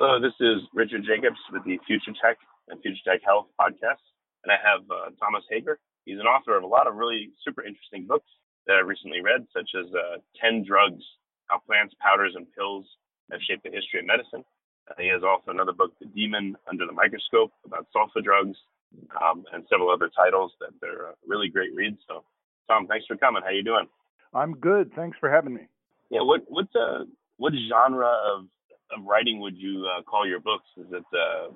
Hello, this is Richard Jacobs with the Future Tech and Future Tech Health podcast. And I have uh, Thomas Hager. He's an author of a lot of really super interesting books that I've recently read, such as uh, 10 Drugs How Plants, Powders, and Pills Have Shaped the History of Medicine. Uh, he has also another book, The Demon Under the Microscope, about sulfa drugs, um, and several other titles that they're uh, really great reads. So, Tom, thanks for coming. How you doing? I'm good. Thanks for having me. Yeah, what what uh, what genre of of writing would you uh, call your books? Is it, uh,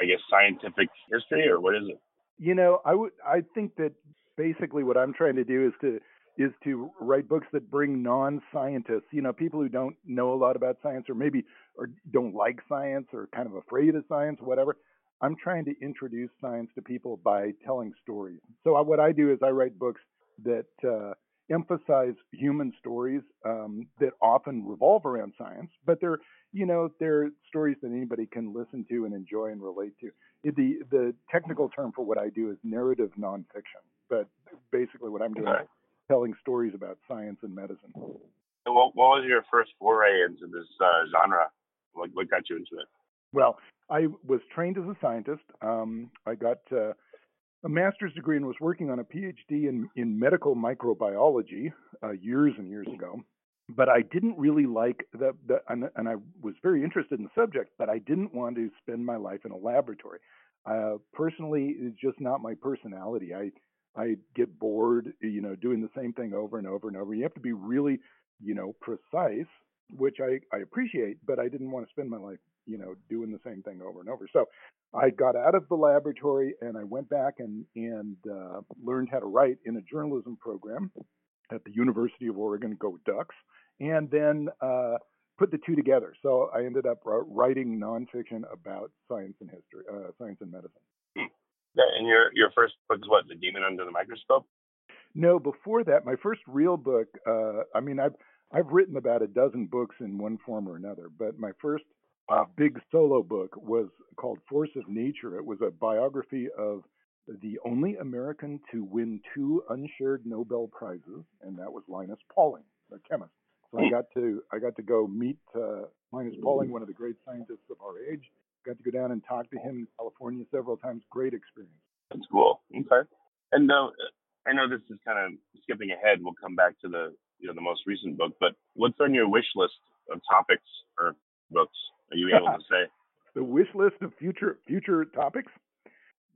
I guess, scientific history, or what is it? You know, I would. I think that basically what I'm trying to do is to is to write books that bring non-scientists, you know, people who don't know a lot about science or maybe or don't like science or kind of afraid of science, whatever. I'm trying to introduce science to people by telling stories. So what I do is I write books that uh, emphasize human stories um, that often revolve around science, but they're you know, they're stories that anybody can listen to and enjoy and relate to. The the technical term for what I do is narrative nonfiction, but basically what I'm doing okay. is telling stories about science and medicine. And what, what was your first foray into this uh, genre? What, what got you into it? Well, I was trained as a scientist. Um, I got uh, a master's degree and was working on a PhD in, in medical microbiology uh, years and years ago but I didn't really like the, the and, and, I was very interested in the subject, but I didn't want to spend my life in a laboratory. Uh, personally, it's just not my personality. I I get bored, you know, doing the same thing over and over and over. You have to be really, you know, precise, which I I appreciate, but I didn't want to spend my life, you know, doing the same thing over and over. So I got out of the laboratory and I went back and and uh, learned how to write in a journalism program at the University of Oregon. Go Ducks! and then uh, put the two together. So I ended up writing nonfiction about science and history, uh, science and medicine. Yeah, and your your first book is what, The Demon Under the Microscope? No, before that, my first real book. Uh, I mean, I've I've written about a dozen books in one form or another, but my first uh, big solo book was called Force of Nature. It was a biography of the only American to win two unshared Nobel prizes, and that was Linus Pauling, a chemist. So I got to I got to go meet uh, Linus Pauling, one of the great scientists of our age. Got to go down and talk to him in California several times. Great experience. That's cool. Okay. And uh, I know this is kind of skipping ahead. We'll come back to the you know the most recent book, but what's on your wish list of topics or books? Are you able to say? the wish list of future future topics.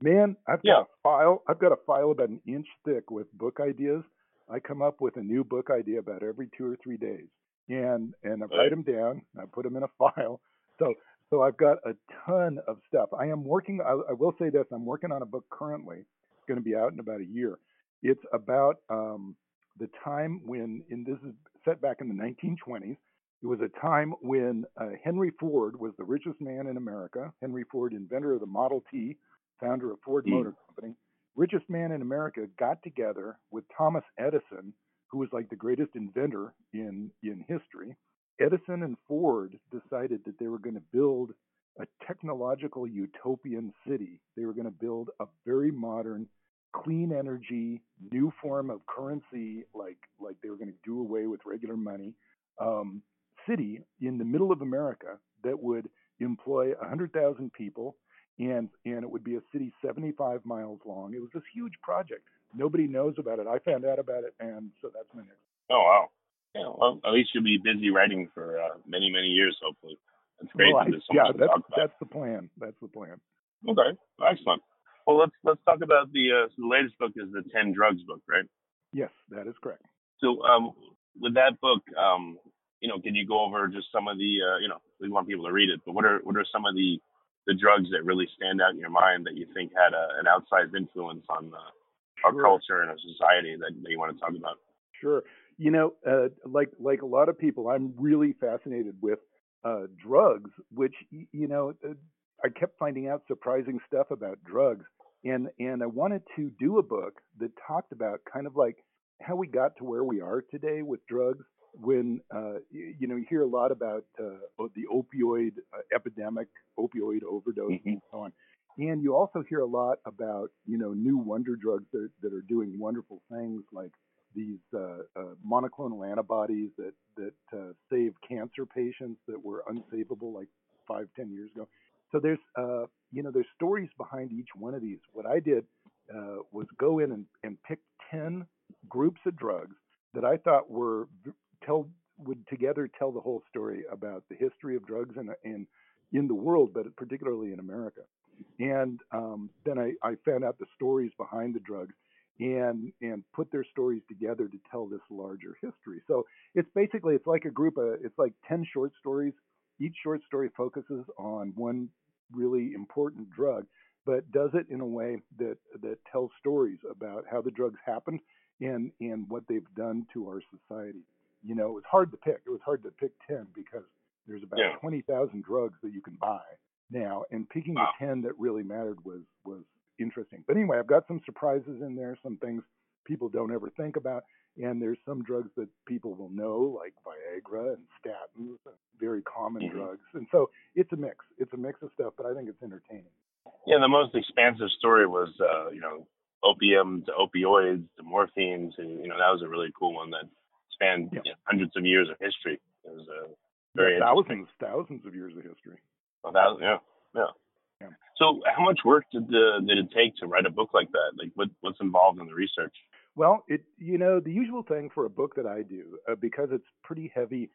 Man, I've got yeah. a file. I've got a file about an inch thick with book ideas I come up with a new book idea about every two or three days, and and I write them down. I put them in a file. So so I've got a ton of stuff. I am working. I, I will say this: I'm working on a book currently. It's going to be out in about a year. It's about um, the time when, and this is set back in the 1920s. It was a time when uh, Henry Ford was the richest man in America. Henry Ford, inventor of the Model T, founder of Ford mm. Motor Company richest man in America got together with Thomas Edison, who was like the greatest inventor in in history. Edison and Ford decided that they were going to build a technological utopian city. They were going to build a very modern, clean energy, new form of currency, like like they were going to do away with regular money, um, city in the middle of America that would employ 100,000 people, and and it would be a city 75 miles long. It was this huge project. Nobody knows about it. I found out about it, and so that's my next. Oh wow! Yeah, well, at least you'll be busy writing for uh, many many years, hopefully. That's great. Well, I, so yeah, that's that's the plan. That's the plan. Okay, excellent. Well, let's let's talk about the uh, so the latest book is the Ten Drugs book, right? Yes, that is correct. So, um, with that book, um, you know, can you go over just some of the, uh, you know, we want people to read it, but what are what are some of the the drugs that really stand out in your mind that you think had a, an outsized influence on uh, our Sure. culture and our society that, that you want to talk about? Sure. You know, uh, like like a lot of people, I'm really fascinated with uh, drugs, which you know, uh, I kept finding out surprising stuff about drugs, and and I wanted to do a book that talked about kind of like how we got to where we are today with drugs. When uh, y- you know, you hear a lot about uh, the opioid uh, epidemic, opioid overdose, Mhm. and so on. And you also hear a lot about you know new wonder drugs that, that are doing wonderful things like these uh, uh, monoclonal antibodies that that uh, save cancer patients that were unsavable like five ten years ago. So there's uh, you know there's stories behind each one of these. What I did uh, was go in and, and pick ten groups of drugs that I thought were tell would together tell the whole story about the history of drugs in in in the world, but particularly in America. And um, then I, I found out the stories behind the drugs and and put their stories together to tell this larger history. So it's basically it's like a group of it's like 10 short stories. Each short story focuses on one really important drug, but does it in a way that that tells stories about how the drugs happened and and what they've done to our society. You know, it was hard to pick. It was hard to pick 10 because there's about Yeah. 20,000 drugs that you can buy now, and picking Wow. the 10 that really mattered was was interesting. But anyway, I've got some surprises in there, some things people don't ever think about, and there's some drugs that people will know, like Viagra and statins, very common Mhm. drugs. And so it's a mix. It's a mix of stuff, but I think it's entertaining. Yeah, the most expansive story was, uh, you know, opium to opioids to morphine to, you know, that was a really cool one that spanned Yeah. you know, hundreds of years of history. It was uh, very Yeah, thousands, thousands of years of history. Well, that, yeah, yeah. Yeah. So, how much work did the, did it take to write a book like that? Like, what what's involved in the research? Well, it you know the usual thing for a book that I do uh, because it's pretty heavy.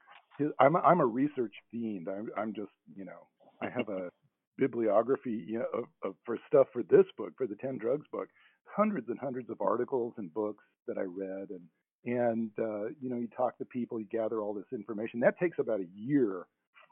I'm a, I'm a research fiend. I'm I'm just you know I have a bibliography you know of, of for stuff for this book for the Ten Drugs book, hundreds and hundreds of articles and books that I read and and uh, you know you talk to people, you gather all this information. That takes about a year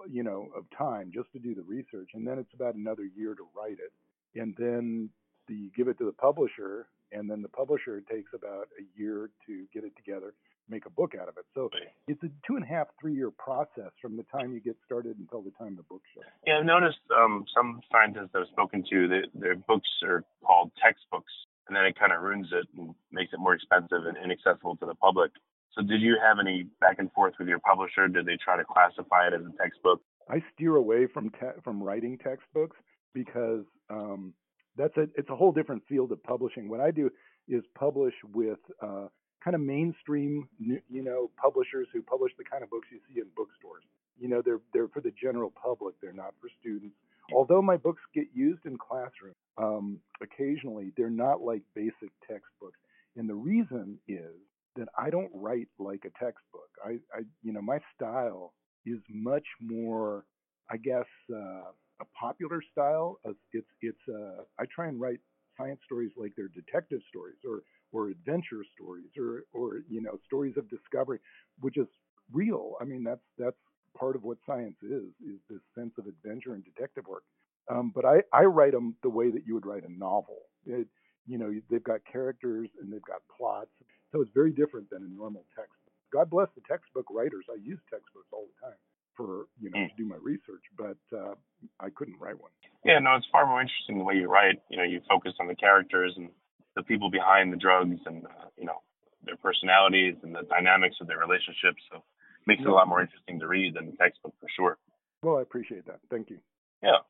you know of time just to do the research, and then it's about another year to write it, and then the, you give it to the publisher, and then the publisher takes about a year to get it together, make a book out of it. So it's a two and a half, three year process from the time you get started until the time the book shows. Yeah, I've noticed um, some scientists I've spoken to, they, their books are called textbooks, and then it kind of ruins it and makes it more expensive and inaccessible to the public. So, did you have any back and forth with your publisher? Did they try to classify it as a textbook? I steer away from te- from writing textbooks because um, that's a it's a whole different field of publishing. What I do is publish with uh, kind of mainstream, you know, publishers who publish the kind of books you see in bookstores. You know, they're they're for the general public. They're not for students. Although my books get used in classrooms um, occasionally, they're not like basic textbooks. And the reason is that I don't write like a textbook. I, I you know, my style is much more, I guess, uh, a popular style. It's it's uh, I try and write science stories like they're detective stories or or adventure stories or or you know stories of discovery, which is real. I mean that's that's part of what science is is this sense of adventure and detective work. Um, but I I write them the way that you would write a novel. It, you know they've got characters and they've got plots, so it's very different than a normal text. God bless the textbook writers. I use textbooks all the time for you know Mm. to do my research, but uh, I couldn't write one. Yeah, no, it's far more interesting the way you write. You know, you focus on the characters and the people behind the drugs and, uh, you know, their personalities and the dynamics of their relationships. So makes it a lot more interesting to read than the textbook for sure. Well, I appreciate that. Thank you. Yeah.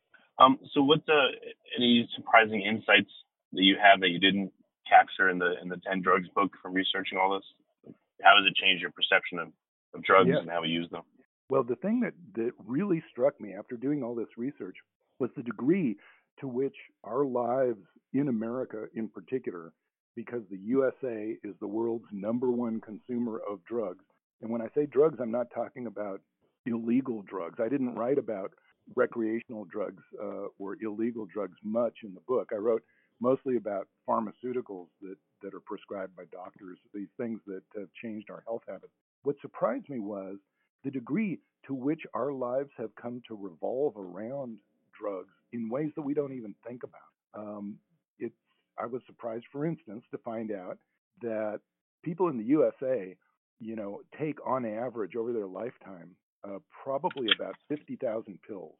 So, what's uh, any surprising insights that you have that you didn't capture in the in the Ten Drugs book from researching all this? How does it change your perception of, of drugs yeah. and how we use them? Well, the thing that that really struck me after doing all this research was the degree to which our lives in America, in particular, because the USA is the world's number one consumer of drugs. And when I say drugs, I'm not talking about illegal drugs. I didn't write about recreational drugs uh, or illegal drugs much in the book. I wrote mostly about pharmaceuticals that, that are prescribed by doctors, these things that have changed our health habits. What surprised me was the degree to which our lives have come to revolve around drugs in ways that we don't even think about. Um, it's I was surprised, for instance, to find out that people in the USA, you know, take on average over their lifetime uh, probably about 50,000 pills,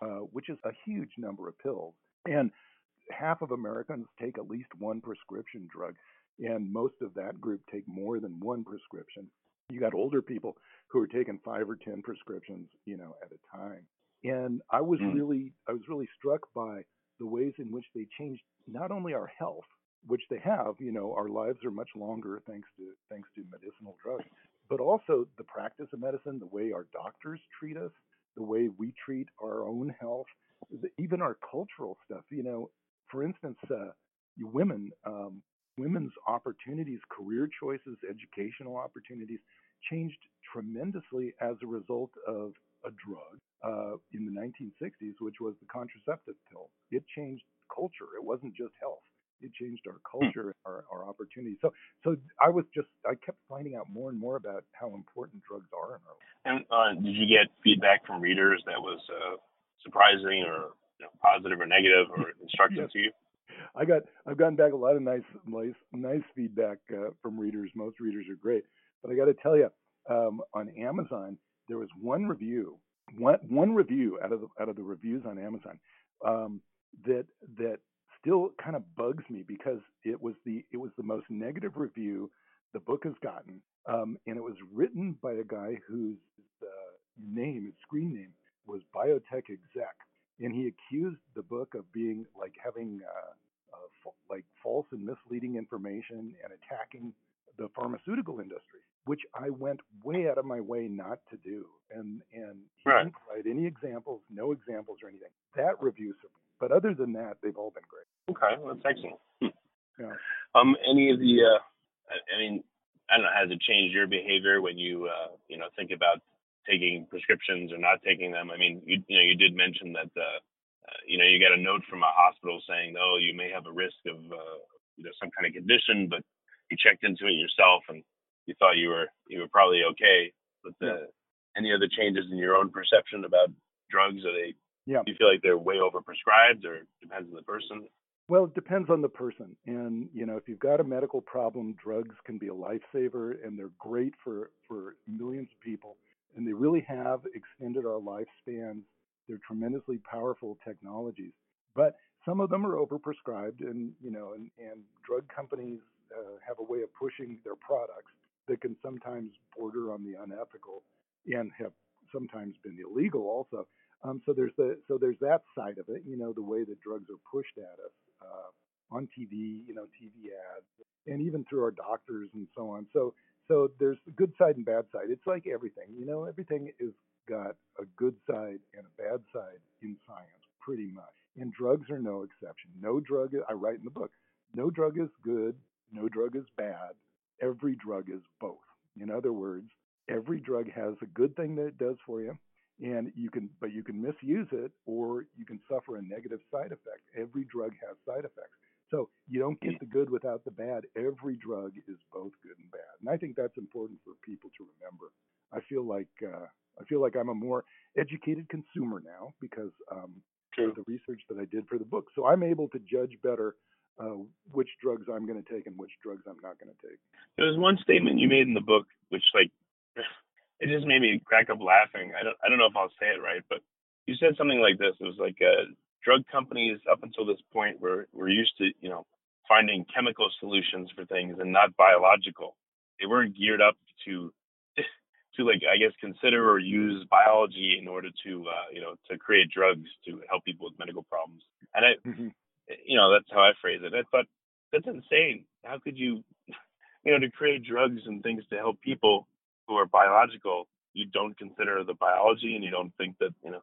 uh, which is a huge number of pills. And half of Americans take at least one prescription drug, and most of that group take more than one prescription. You got older people who are taking five or ten prescriptions, you know, at a time. And I was mm. really, I was really struck by the ways in which they changed not only our health, which they have, you know, our lives are much longer thanks to thanks to medicinal drugs, but also the practice of medicine, the way our doctors treat us, the way we treat our own health, even our cultural stuff. You know, for instance, uh, women, um, women's opportunities, career choices, educational opportunities changed tremendously as a result of a drug uh, in the 1960s, which was the contraceptive pill. It changed culture. It wasn't just health. It changed our hmm. culture, our, our opportunities. So, so I was just, I kept finding out more and more about how important drugs are in our life. And uh, did you get feedback from readers that was uh, surprising or you know, positive or negative or instructive yes. to you? I got, I've gotten back a lot of nice, nice, nice feedback uh, from readers. Most readers are great, but I got to tell you, um, on Amazon, there was one review, one one review out of the, out of the reviews on Amazon um, that that still kind of bugs me because it was the it was the most negative review the book has gotten, um, and it was written by a guy whose uh, name, his screen name, was Biotech Exec, and he accused the book of being like having uh, uh, like false and misleading information and attacking the pharmaceutical industry which I went way out of my way not to do. And and he right. didn't provide any examples, no examples or anything. That review, but other than that, they've all been great. Okay, that's excellent. Hmm. Yeah. Um, any of the, uh, I mean, I don't know, has it changed your behavior when you, uh, you know, think about taking prescriptions or not taking them? I mean, you, you know, you did mention that, uh, uh, you know, you got a note from a hospital saying, oh, you may have a risk of, uh, you know, some kind of condition, but you checked into it yourself and you thought you were you were probably okay. But the, yeah. any other changes in your own perception about drugs? Are they? Yeah. Do you feel like they're way overprescribed, or depends on the person? Well, it depends on the person. And, you know, if you've got a medical problem, drugs can be a lifesaver and they're great for, for millions of people. And they really have extended our lifespans. They're tremendously powerful technologies. But some of them are overprescribed and, you know, and, and drug companies uh, have a way of pushing their products that can sometimes border on the unethical and have sometimes been illegal also. Um, so there's the so there's that side of it, you know, the way that drugs are pushed at us uh, on TV, you know, TV ads, and even through our doctors and so on. So so there's the good side and bad side. It's like everything, you know, everything is got a good side and a bad side in science, pretty much. And drugs are no exception. No drug, I write in the book, no drug is good, no drug is bad every drug is both. In other words, every drug has a good thing that it does for you, and you can, but you can misuse it or you can suffer a negative side effect. Every drug has side effects. So you don't get the good without the bad. Every drug is both good and bad, and I think that's important for people to remember. I feel like uh, I feel like I'm a more educated consumer now because um, of the research that I did for the book. So I'm able to judge better uh, which drugs I'm going to take and which drugs I'm not going to take. There was one statement you made in the book, which like it just made me crack up laughing. I don't I don't know if I'll say it right, but you said something like this. It was like uh, drug companies up until this point were were used to you know finding chemical solutions for things and not biological. They weren't geared up to to like I guess consider or use biology in order to uh, you know to create drugs to help people with medical problems. And I, mm-hmm. you know, that's how I phrase it. I thought that's insane. How could you, you know, to create drugs and things to help people who are biological, you don't consider the biology and you don't think that you know.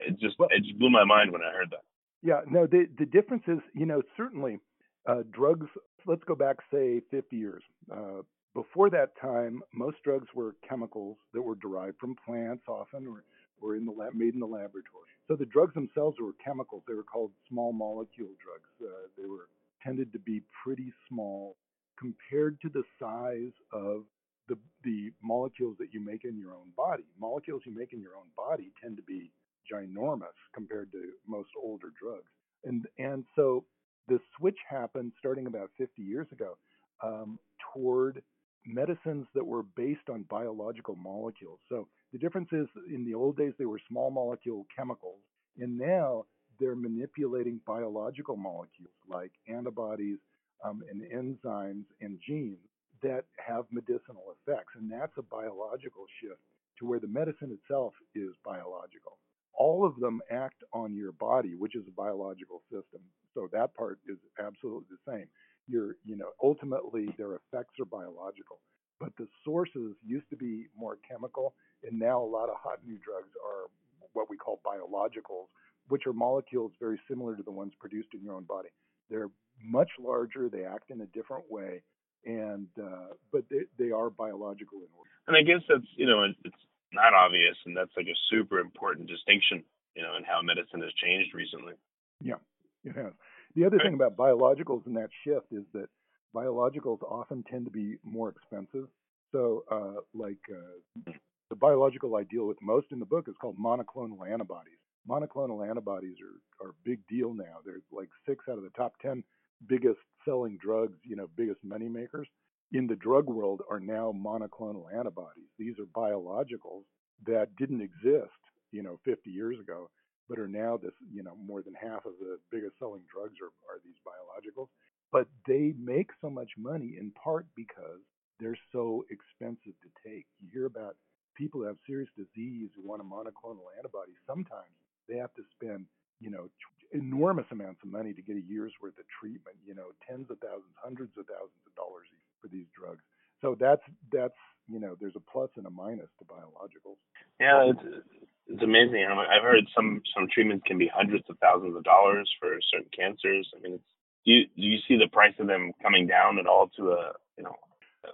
It just well, it just blew my mind when I heard that. Yeah, no, the the difference is, you know, certainly uh, drugs. Let's go back, say, 50 years. Uh, before that time, most drugs were chemicals that were derived from plants, often, or, or in the lab, made in the laboratory. So the drugs themselves were chemicals. They were called small molecule drugs. Uh, they were tended to be pretty small compared to the size of the the molecules that you make in your own body. Molecules you make in your own body tend to be ginormous compared to most older drugs. And and so the switch happened starting about 50 years ago um, toward medicines that were based on biological molecules. So the difference is in the old days they were small molecule chemicals, and now they're manipulating biological molecules like antibodies um, and enzymes and genes that have medicinal effects. And that's a biological shift to where the medicine itself is biological. All of them act on your body, which is a biological system. So that part is absolutely the same You're, you know ultimately their effects are biological but the sources used to be more chemical and now a lot of hot new drugs are what we call biologicals which are molecules very similar to the ones produced in your own body they're much larger they act in a different way and uh, but they, they are biological in order and i guess that's you know it's not obvious and that's like a super important distinction you know in how medicine has changed recently yeah it has the other thing about biologicals and that shift is that biologicals often tend to be more expensive. So, uh, like uh, the biological I deal with most in the book is called monoclonal antibodies. Monoclonal antibodies are, are a big deal now. They're like six out of the top 10 biggest selling drugs, you know, biggest money makers in the drug world are now monoclonal antibodies. These are biologicals that didn't exist, you know, 50 years ago but are now this, you know, more than half of the biggest selling drugs are, are these biologicals. But they make so much money in part because they're so expensive to take. You hear about people who have serious disease who want a monoclonal antibody. Sometimes they have to spend, you know, enormous amounts of money to get a year's worth of treatment. You know, tens of thousands, hundreds of thousands of dollars for these drugs. So that's that's you know, there's a plus and a minus to biologicals. Yeah, it's it's amazing. I've heard some some treatments can be hundreds of thousands of dollars for certain cancers. I mean, it's, do you do you see the price of them coming down at all to a you know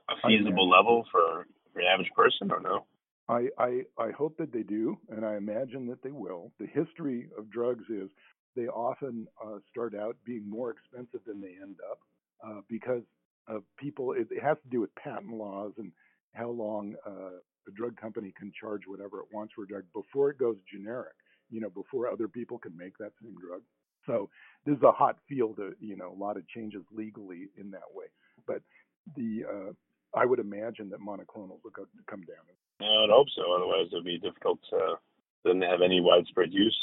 a feasible level for for an average person or no? I, I I hope that they do, and I imagine that they will. The history of drugs is they often uh, start out being more expensive than they end up uh, because of people. It, it, has to do with patent laws and how long uh, the drug company can charge whatever it wants for a drug before it goes generic, you know, before other people can make that same drug. So this is a hot field, of, you know, a lot of changes legally in that way. But the uh, I would imagine that monoclonals will come down. I would hope so. Otherwise, it would be difficult to then have any widespread use.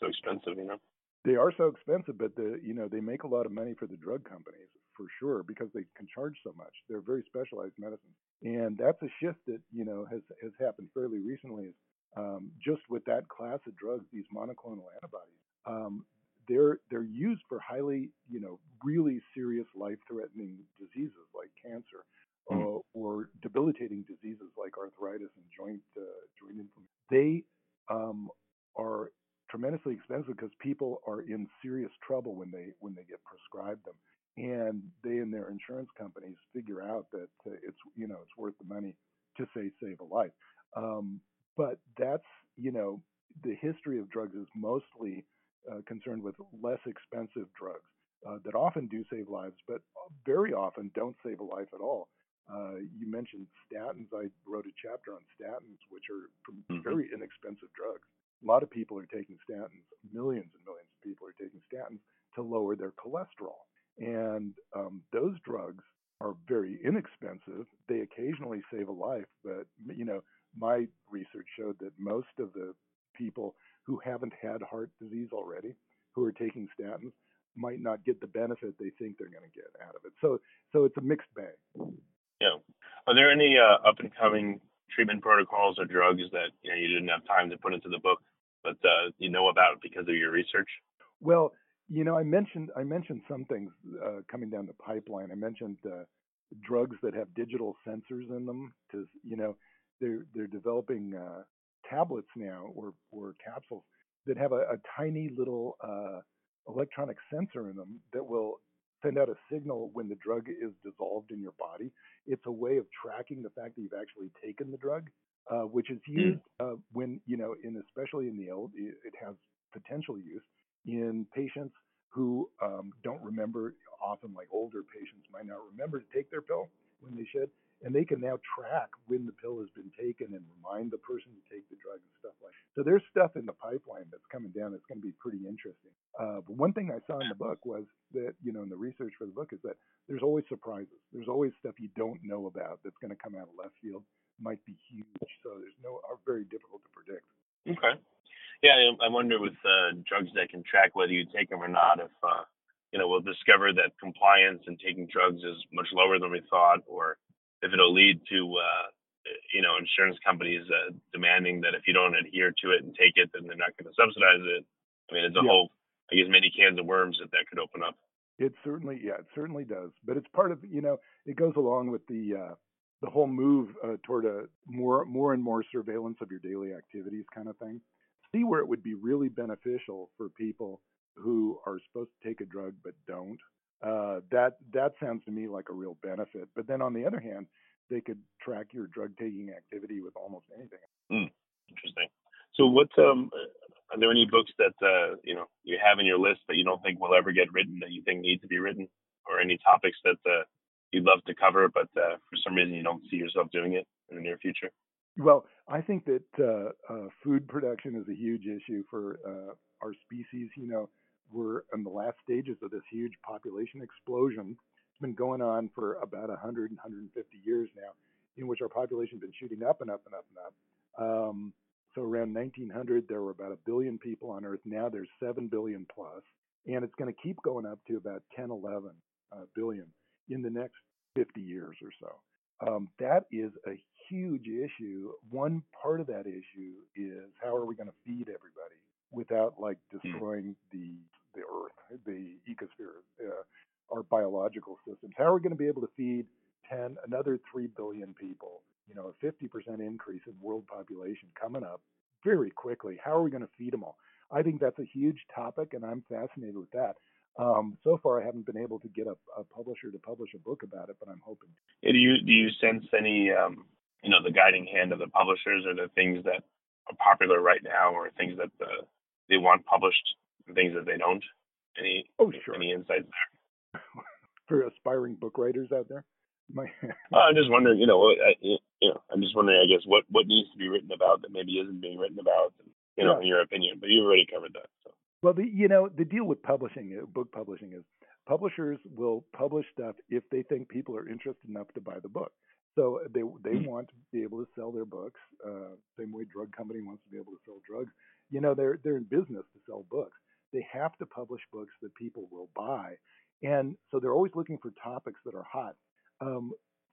So expensive, you know. They are so expensive, but the you know they make a lot of money for the drug companies for sure because they can charge so much. They're very specialized medicines, and that's a shift that you know has has happened fairly recently. Um, just with that class of drugs, these monoclonal antibodies, um, they're they're used for highly you know really serious life-threatening diseases like cancer mm. uh, or debilitating diseases like arthritis and joint uh, joint inflammation. They um, are tremendously expensive because people are in serious trouble when they when they get prescribed them and they and their insurance companies figure out that uh, it's you know it's worth the money to say save a life. Um, but that's you know the history of drugs is mostly uh, concerned with less expensive drugs uh, that often do save lives, but very often don't save a life at all. Uh, you mentioned statins. I wrote a chapter on statins, which are mm-hmm. very inexpensive drugs. A lot of people are taking statins. Millions and millions of people are taking statins to lower their cholesterol. And um, those drugs are very inexpensive. They occasionally save a life, but you know, my research showed that most of the people who haven't had heart disease already, who are taking statins, might not get the benefit they think they're going to get out of it. So, so it's a mixed bag. Yeah. Are there any uh, up and coming treatment protocols or drugs that you know you didn't have time to put into the book, but uh, you know about because of your research? Well, you know, I mentioned I mentioned some things uh, coming down the pipeline. I mentioned uh, drugs that have digital sensors in them. To you know, they're they're developing uh, tablets now or or capsules that have a, a tiny little uh, electronic sensor in them that will send out a signal when the drug is dissolved in your body. It's a way of tracking the fact that you've actually taken the drug, uh, which is hmm. used uh, when you know, in especially in the old, it has potential use in patients who um, don't remember. Often, like older patients, might not remember to take their pill when they should, and they can now track when the pill has been taken and remind the person to take the drug and stuff like that. So there's stuff in the pipeline that's coming down that's going to be pretty interesting. Uh, but one thing I saw in the book was that, you know, in the research for the book is that there's always surprises. There's always stuff you don't know about that's going to come out of left field, might be huge. So there's no, are very difficult to predict. Okay. Yeah, I wonder with uh, drugs that can track whether you take them or not, if, uh, you know, we'll discover that compliance and taking drugs is much lower than we thought, or if it'll lead to uh, you know insurance companies uh, demanding that if you don't adhere to it and take it, then they're not going to subsidize it. I mean, it's a yeah. whole, I guess, many cans of worms that that could open up. It certainly, yeah, it certainly does. But it's part of, you know, it goes along with the uh, the whole move uh, toward a more more and more surveillance of your daily activities kind of thing. See where it would be really beneficial for people who are supposed to take a drug but don't uh, that that sounds to me like a real benefit. But then on the other hand, they could track your drug taking activity with almost anything. Mm, interesting. So, what um, are there any books that uh, you know you have in your list that you don't think will ever get written that you think need to be written, or any topics that uh, you'd love to cover, but uh, for some reason you don't see yourself doing it in the near future? Well, I think that uh, uh, food production is a huge issue for uh, our species. You know, we're in the last stages of this huge population explosion. It's been going on for about 100 and 150 years now, in which our population has been shooting up and up and up and up. Um, so around 1900, there were about a billion people on Earth. Now there's 7 billion plus, and it's going to keep going up to about 10, 11 uh, billion in the next 50 years or so. Um, that is a huge issue. One part of that issue is how are we going to feed everybody? Without like hmm. destroying the the earth, the ecosphere, uh, our biological systems. How are we going to be able to feed 10 another 3 billion people? You know, a 50% increase in world population coming up very quickly. How are we going to feed them all? I think that's a huge topic, and I'm fascinated with that. Um, so far, I haven't been able to get a, a, publisher to publish a book about it, but I'm hoping. Yeah, do you do you sense any, um, you know, the guiding hand of the publishers, or the things that are popular right now, or things that the they want published things that they don't. Any oh sure. Any insights there? For aspiring book writers out there, my uh, I'm just wondering. You know, I, you know, I'm just wondering. I guess what what needs to be written about that maybe isn't being written about. You know, yeah. in your opinion, but you've already covered that. So. Well, the you know the deal with publishing, uh, book publishing, is publishers will publish stuff if they think people are interested enough to buy the book. So they they mm-hmm. want to be able to sell their books. Uh, same way drug company wants to be able to sell drugs you know they're they're in business to sell books. They have to publish books that people will buy. And so they're always looking for topics that are hot. Um,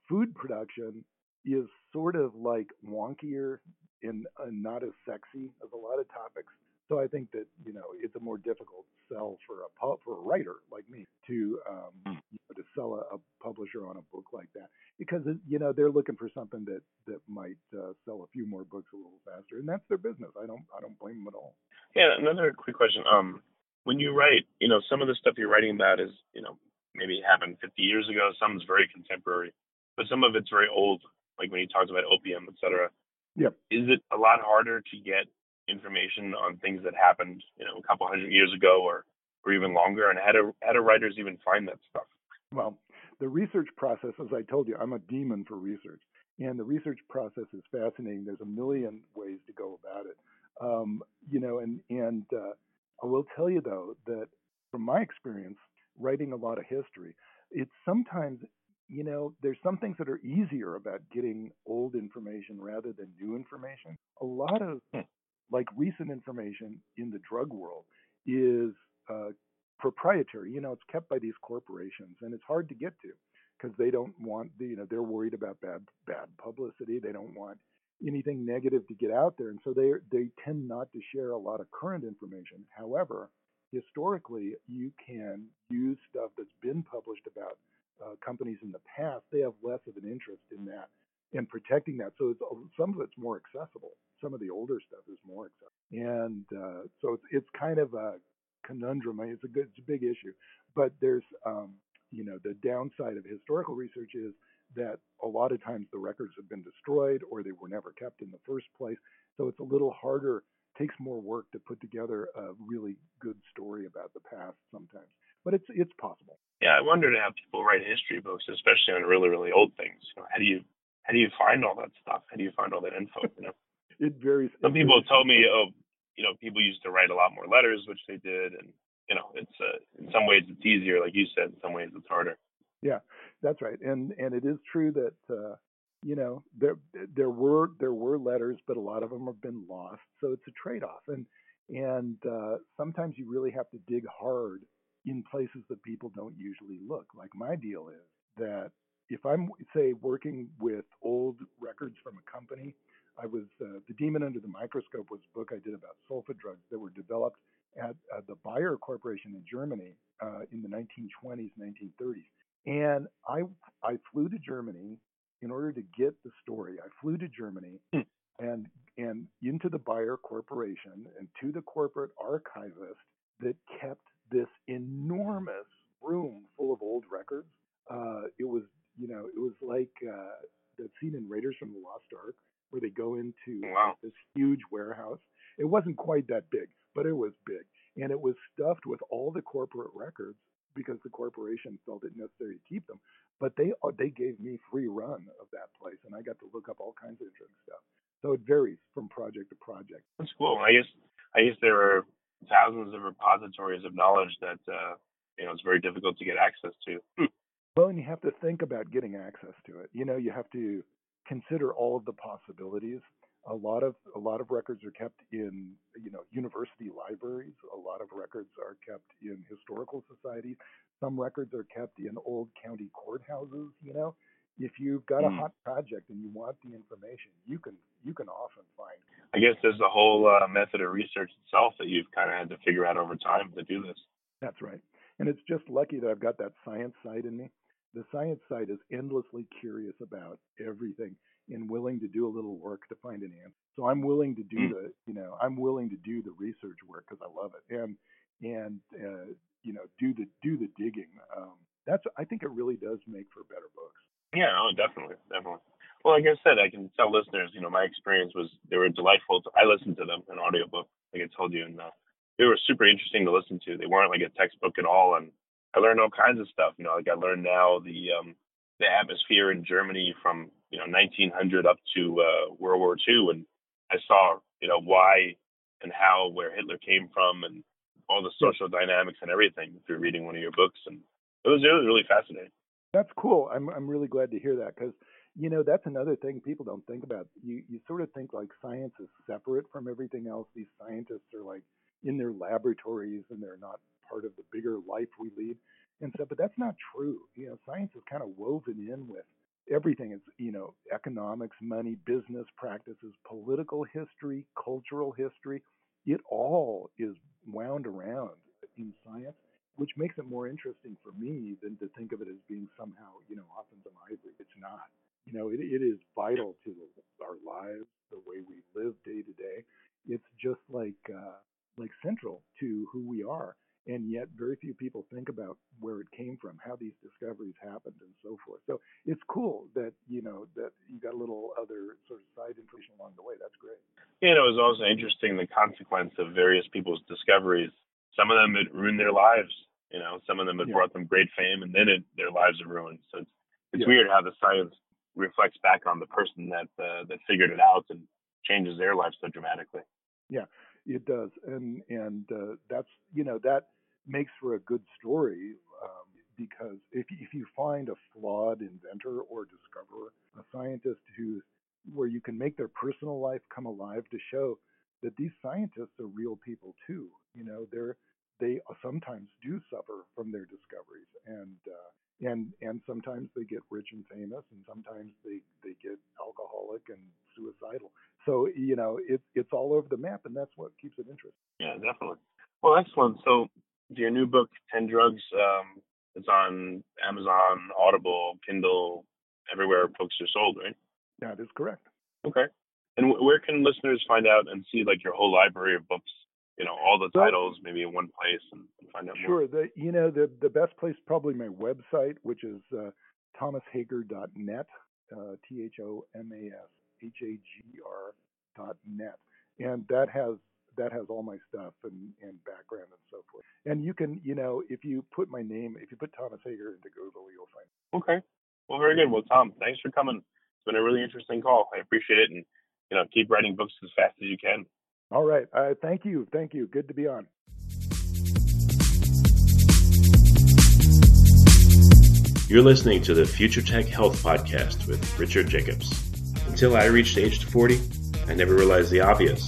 food production is sort of like wonkier and, and not as sexy as a lot of topics so I think that you know it's a more difficult sell for a pub, for a writer like me to um, hmm. you know, to sell a, a, publisher on a book like that because you know they're looking for something that that might uh, sell a few more books a little faster, and that's their business. I don't I don't blame them at all. Yeah, another quick question. Um, when you write, you know, some of the stuff you're writing about is you know maybe happened 50 years ago. Some is very contemporary, but some of it's very old. Like when you talked about opium, et cetera. Yep. Is it a lot harder to get information on things that happened, you know, a couple hundred years ago or or even longer? And how do how do writers even find that stuff? Well, the research process, as I told you, I'm a demon for research, and the research process is fascinating. There's a million ways to go about it, um, you know, and and uh, I will tell you though that from my experience writing a lot of history, it's sometimes you know, there's some things that are easier about getting old information rather than new information. A lot of hmm like recent information in the drug world is uh, proprietary. You know, it's kept by these corporations, and it's hard to get to because they don't want the, you know, they're worried about bad bad publicity. They don't want anything negative to get out there, and so they they tend not to share a lot of current information. However, historically, you can use stuff that's been published about uh, companies in the past. They have less of an interest in that and protecting that. So it's, some of it's more accessible. Some of the older stuff is more accessible, and uh, so it's it's kind of a conundrum. It's a good, it's a big issue, but there's um, you know the downside of historical research is that a lot of times the records have been destroyed or they were never kept in the first place. So it's a little harder, takes more work to put together a really good story about the past sometimes. But it's it's possible. Yeah, I wonder to have people write history books, especially on really really old things. You know, how do you how do you find all that stuff? How do you find all that info? You know, it varies. Some it people varies. told me, oh, you know, people used to write a lot more letters, which they did, and you know, it's uh, in some ways it's easier, like you said. In some ways it's harder. Yeah, that's right. And and it is true that uh, you know there there were there were letters, but a lot of them have been lost. So it's a trade off, and and uh, sometimes you really have to dig hard in places that people don't usually look. Like my deal is that if I'm say working with old records from a company, I was uh, the Demon Under the Microscope was a book I did about sulfa drugs that were developed at uh, the Bayer Corporation in Germany uh, in the 1920s, 1930s. And I I flew to Germany in order to get the story. I flew to Germany hmm. and and into the Bayer Corporation and to the corporate archivist that kept this enormous room full of old records. Uh, it was you know it was like uh, that scene in Raiders from the Lost Ark where they go into wow. this huge warehouse. It wasn't quite that big, but it was big, and it was stuffed with all the corporate records because the corporation felt it necessary to keep them. But they uh, they gave me free run of that place, and I got to look up all kinds of interesting stuff. So it varies from project to project. That's cool. I guess I guess there are thousands of repositories of knowledge that uh, you know it's very difficult to get access to. Hmm. Well, and you have to think about getting access to it. You know, you have to consider all of the possibilities. A lot of a lot of records are kept in you know university libraries. A lot of records are kept in historical societies. Some records are kept in old county courthouses you know? If you've got a mm. hot project and you want the information you can you can often find i guess there's the whole uh, method of research itself that you've kind of had to figure out over time to do this. That's right. And it's just lucky that i've got that science side in me the science side is endlessly curious about everything and willing to do a little work to find an answer. So I'm willing to do mm. the, you know, I'm willing to do the research work because I love it, and and uh, you know, do the do the digging. Um, that's I think it really does make for better books. Yeah, oh, definitely, definitely. Well, like I said, I can tell listeners, you know, my experience was they were delightful. To, I listened to them in audiobook, like I told you, and uh, they were super interesting to listen to. They weren't like a textbook at all, and I learned all kinds of stuff. You know, like I learned now the um, the atmosphere in Germany from you know 1900 up to uh, World War II, and I saw you know why and how where Hitler came from and all the social dynamics and everything through reading one of your books, and it was it was really fascinating. That's cool. I'm I'm really glad to hear that because you know that's another thing people don't think about. You you sort of think like science is separate from everything else. These scientists are like in their laboratories and they're not part of the bigger life we lead and stuff. But that's not true. You know, science is kind of woven in with everything. It's you know economics, money, business practices, political history, cultural history. It all is wound around in science, which makes it more interesting for me than to think of it as being somehow you know off in some ivory. It's not. You know, it, it is vital to our lives, the way we live day to day. It's just like uh, like central to who we are and yet very few people think about where it came from, how these discoveries happened, and so forth. So it's cool that you know that you got a little other sort of side information along the way. That's great. You know, it was also interesting the consequence of various people's discoveries. Some of them had ruined their lives. You know, some of them had yeah. brought them great fame, and then it, their lives are ruined. So it's it's yeah. weird how the science reflects back on the person that uh, that figured it out and changes their life so dramatically. Yeah, it does, and and uh, that's you know that makes for a good story um, because if if you find a flawed inventor or discoverer, a scientist who where you can make their personal life come alive to show that these scientists are real people too. You know, they're they sometimes do suffer from their discoveries, and uh, and and sometimes they get rich and famous, and sometimes they they get alcoholic and suicidal. So you know, it, it's all over the map, and that's what keeps it interesting. Yeah, definitely. Well, excellent. So your new book, Ten Drugs, um, it's on Amazon, Audible, Kindle, everywhere books are sold, right? That is correct. Okay. And w- where can listeners find out and see like your whole library of books? You know, all the titles maybe in one place and, and find out sure, more. Sure. The you know the the best place probably my website, which is uh, thomashager.net, uh, T H O M A S H A G R dot net, and that has that has all my stuff and, and background and so forth. And you can, you know, if you put my name, if you put Thomas Hager into Google, you'll find. It. Okay. Well, very good. Well, Tom, thanks for coming. It's been a really interesting call. I appreciate it, and you know, keep writing books as fast as you can. All right. Uh, thank you. Thank you. Good to be on. You're listening to the Future Tech Health Podcast with Richard Jacobs. Until I reached the age of 40, I never realized the obvious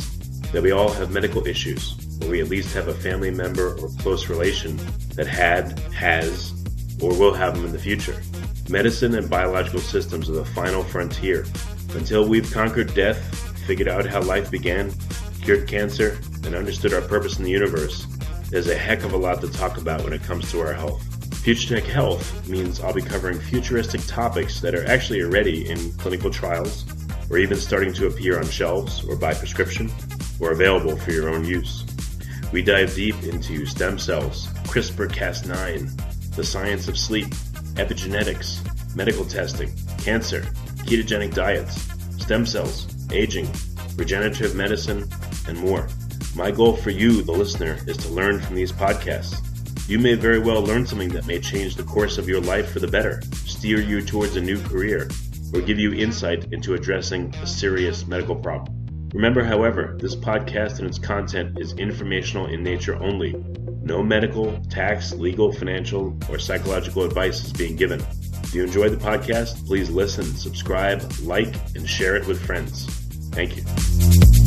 that we all have medical issues, or we at least have a family member or close relation that had, has, or will have them in the future. Medicine and biological systems are the final frontier. Until we've conquered death, figured out how life began, cured cancer, and understood our purpose in the universe, there's a heck of a lot to talk about when it comes to our health. Future Tech Health means I'll be covering futuristic topics that are actually already in clinical trials, or even starting to appear on shelves or by prescription, or available for your own use. We dive deep into stem cells, CRISPR Cas9, the science of sleep, epigenetics, medical testing, cancer, ketogenic diets, stem cells, aging, regenerative medicine, and more. My goal for you, the listener, is to learn from these podcasts. You may very well learn something that may change the course of your life for the better, steer you towards a new career, or give you insight into addressing a serious medical problem. Remember, however, this podcast and its content is informational in nature only. No medical, tax, legal, financial, or psychological advice is being given. If you enjoy the podcast, please listen, subscribe, like, and share it with friends. Thank you.